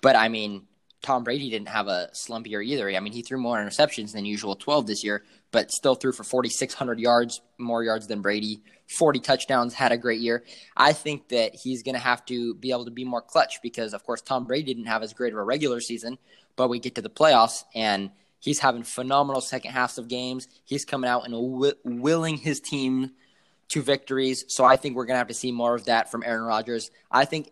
But I mean, Tom Brady didn't have a slump year either. I mean, he threw more interceptions than usual, 12 this year, but still threw for 4,600 yards, more yards than Brady, 40 touchdowns, had a great year. I think that he's going to have to be able to be more clutch because, of course, Tom Brady didn't have as great of a regular season, but we get to the playoffs and he's having phenomenal second halves of games. He's coming out and willing his team to victories. So I think we're going to have to see more of that from Aaron Rodgers. I think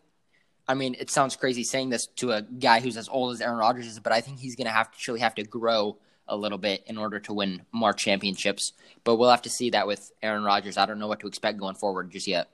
I mean, it sounds crazy saying this to a guy who's as old as Aaron Rodgers is, but I think he's going to have to actually have to grow a little bit in order to win more championships. But we'll have to see that with Aaron Rodgers. I don't know what to expect going forward just yet.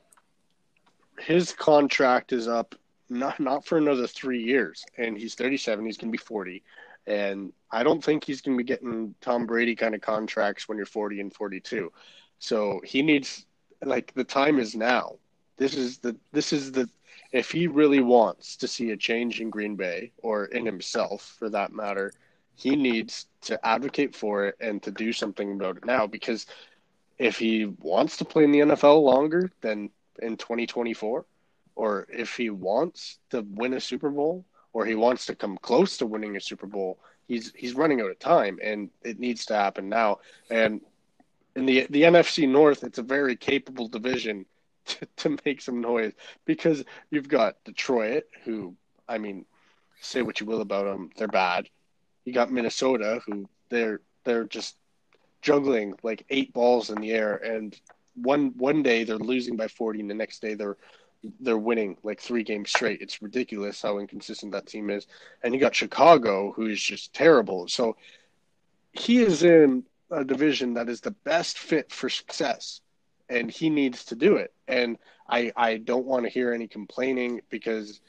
His contract is up not not for another three years, and he's 37. He's going to be 40, and I don't think he's going to be getting Tom Brady kind of contracts when you're 40 and 42. So he needs like the time is now. This is the this is the if he really wants to see a change in Green Bay or in himself for that matter, he needs to advocate for it and to do something about it now because if he wants to play in the NFL longer than in 2024 or if he wants to win a Super Bowl or he wants to come close to winning a Super Bowl, he's he's running out of time and it needs to happen now. And in the the NFC North, it's a very capable division *laughs* to, to make some noise because you've got Detroit, who I mean, say what you will about them, they're bad. You got Minnesota, who they're they're just juggling like eight balls in the air, and one one day they're losing by forty, and the next day they're they're winning like three games straight. It's ridiculous how inconsistent that team is. And you got Chicago, who is just terrible. So he is in a division that is the best fit for success and he needs to do it. And I I don't want to hear any complaining because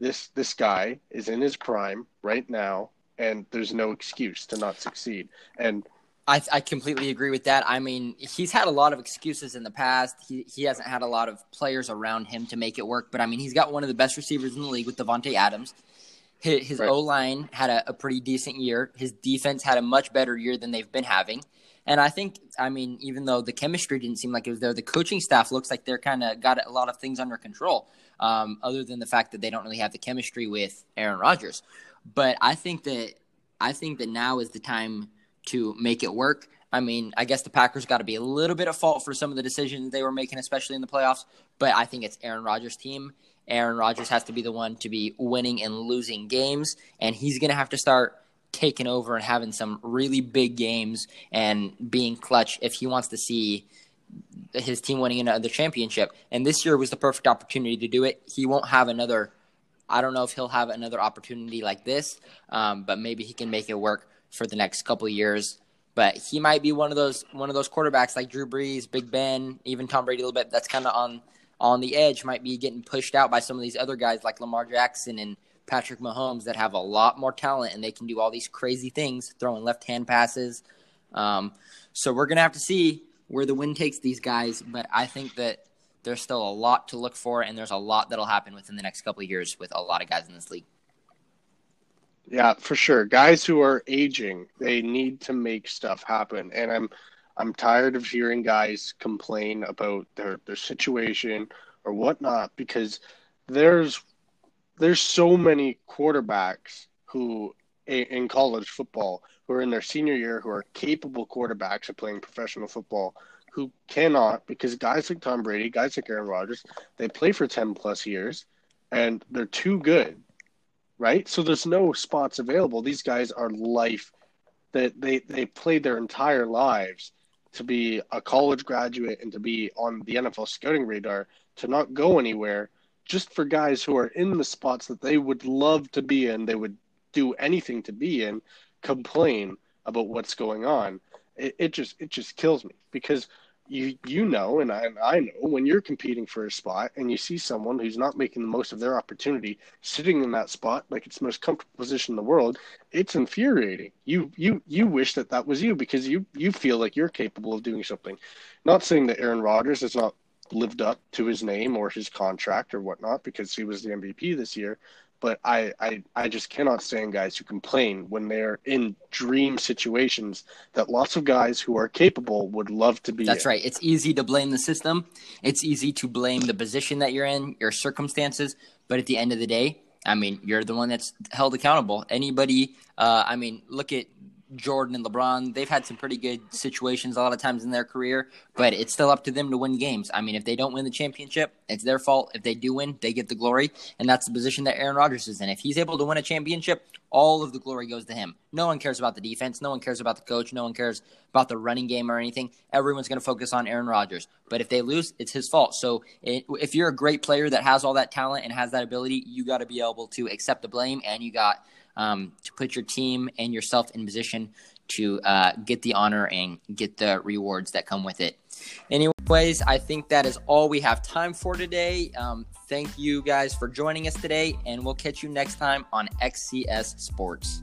this this guy is in his prime right now, and there's no excuse to not succeed. And I, I completely agree with that. I mean, he's had a lot of excuses in the past. He he hasn't had a lot of players around him to make it work. But I mean, he's got one of the best receivers in the league with Davante Adams. His, his right. O line had a, a pretty decent year. His defense had a much better year than they've been having. And I think, I mean, even though the chemistry didn't seem like it was there, the coaching staff looks like they're kind of got a lot of things under control. Um, other than the fact that they don't really have the chemistry with Aaron Rodgers. But I think that I think that now is the time to make it work. I mean, I guess the Packers got to be a little bit at fault for some of the decisions they were making, especially in the playoffs. But I think it's Aaron Rodgers' team. Aaron Rodgers has to be the one to be winning and losing games, and he's going to have to start taking over and having some really big games and being clutch if he wants to see his team winning another championship. And this year was the perfect opportunity to do it. He won't have another. I don't know if he'll have another opportunity like this, um, but maybe he can make it work for the next couple of years. But he might be one of those one of those quarterbacks like Drew Brees, Big Ben, even Tom Brady a little bit. That's kind of on on the edge. Might be getting pushed out by some of these other guys like Lamar Jackson and Patrick Mahomes that have a lot more talent and they can do all these crazy things, throwing left hand passes. Um, so we're gonna have to see where the wind takes these guys, but I think that there's still a lot to look for, and there's a lot that'll happen within the next couple of years with a lot of guys in this league. Yeah, for sure. Guys who are aging, they need to make stuff happen, and I'm I'm tired of hearing guys complain about their their situation or whatnot because there's there's so many quarterbacks who in college football who are in their senior year who are capable quarterbacks of playing professional football who cannot because guys like Tom Brady, guys like Aaron Rodgers, they play for 10 plus years and they're too good. Right? So there's no spots available. These guys are life that they they played their entire lives to be a college graduate and to be on the NFL scouting radar to not go anywhere just for guys who are in the spots that they would love to be in, they would do anything to be in, complain about what's going on. It, it just it just kills me because you you know, and I, I know when you're competing for a spot and you see someone who's not making the most of their opportunity sitting in that spot like it's the most comfortable position in the world, it's infuriating. You you you wish that that was you because you you feel like you're capable of doing something. Not saying that Aaron Rodgers is not lived up to his name or his contract or whatnot because he was the MVP this year, but I, I I just cannot stand guys who complain when they're in dream situations that lots of guys who are capable would love to be. That's in. right. It's easy to blame the system. It's easy to blame the position that you're in, your circumstances. But at the end of the day, I mean, you're the one that's held accountable. Anybody, uh, I mean, look at Jordan and LeBron, they've had some pretty good situations a lot of times in their career, but it's still up to them to win games. I mean, if they don't win the championship, it's their fault. If they do win, they get the glory, and that's the position that Aaron Rodgers is in. If he's able to win a championship, all of the glory goes to him. No one cares about the defense. No one cares about the coach. No one cares about the running game or anything. Everyone's going to focus on Aaron Rodgers. But if they lose, it's his fault. So it, if you're a great player that has all that talent and has that ability, you got to be able to accept the blame, and you got – um, to put your team and yourself in position to uh, get the honor and get the rewards that come with it. Anyways, I think that is all we have time for today. Um, thank you guys for joining us today, and we'll catch you next time on XCS Sports.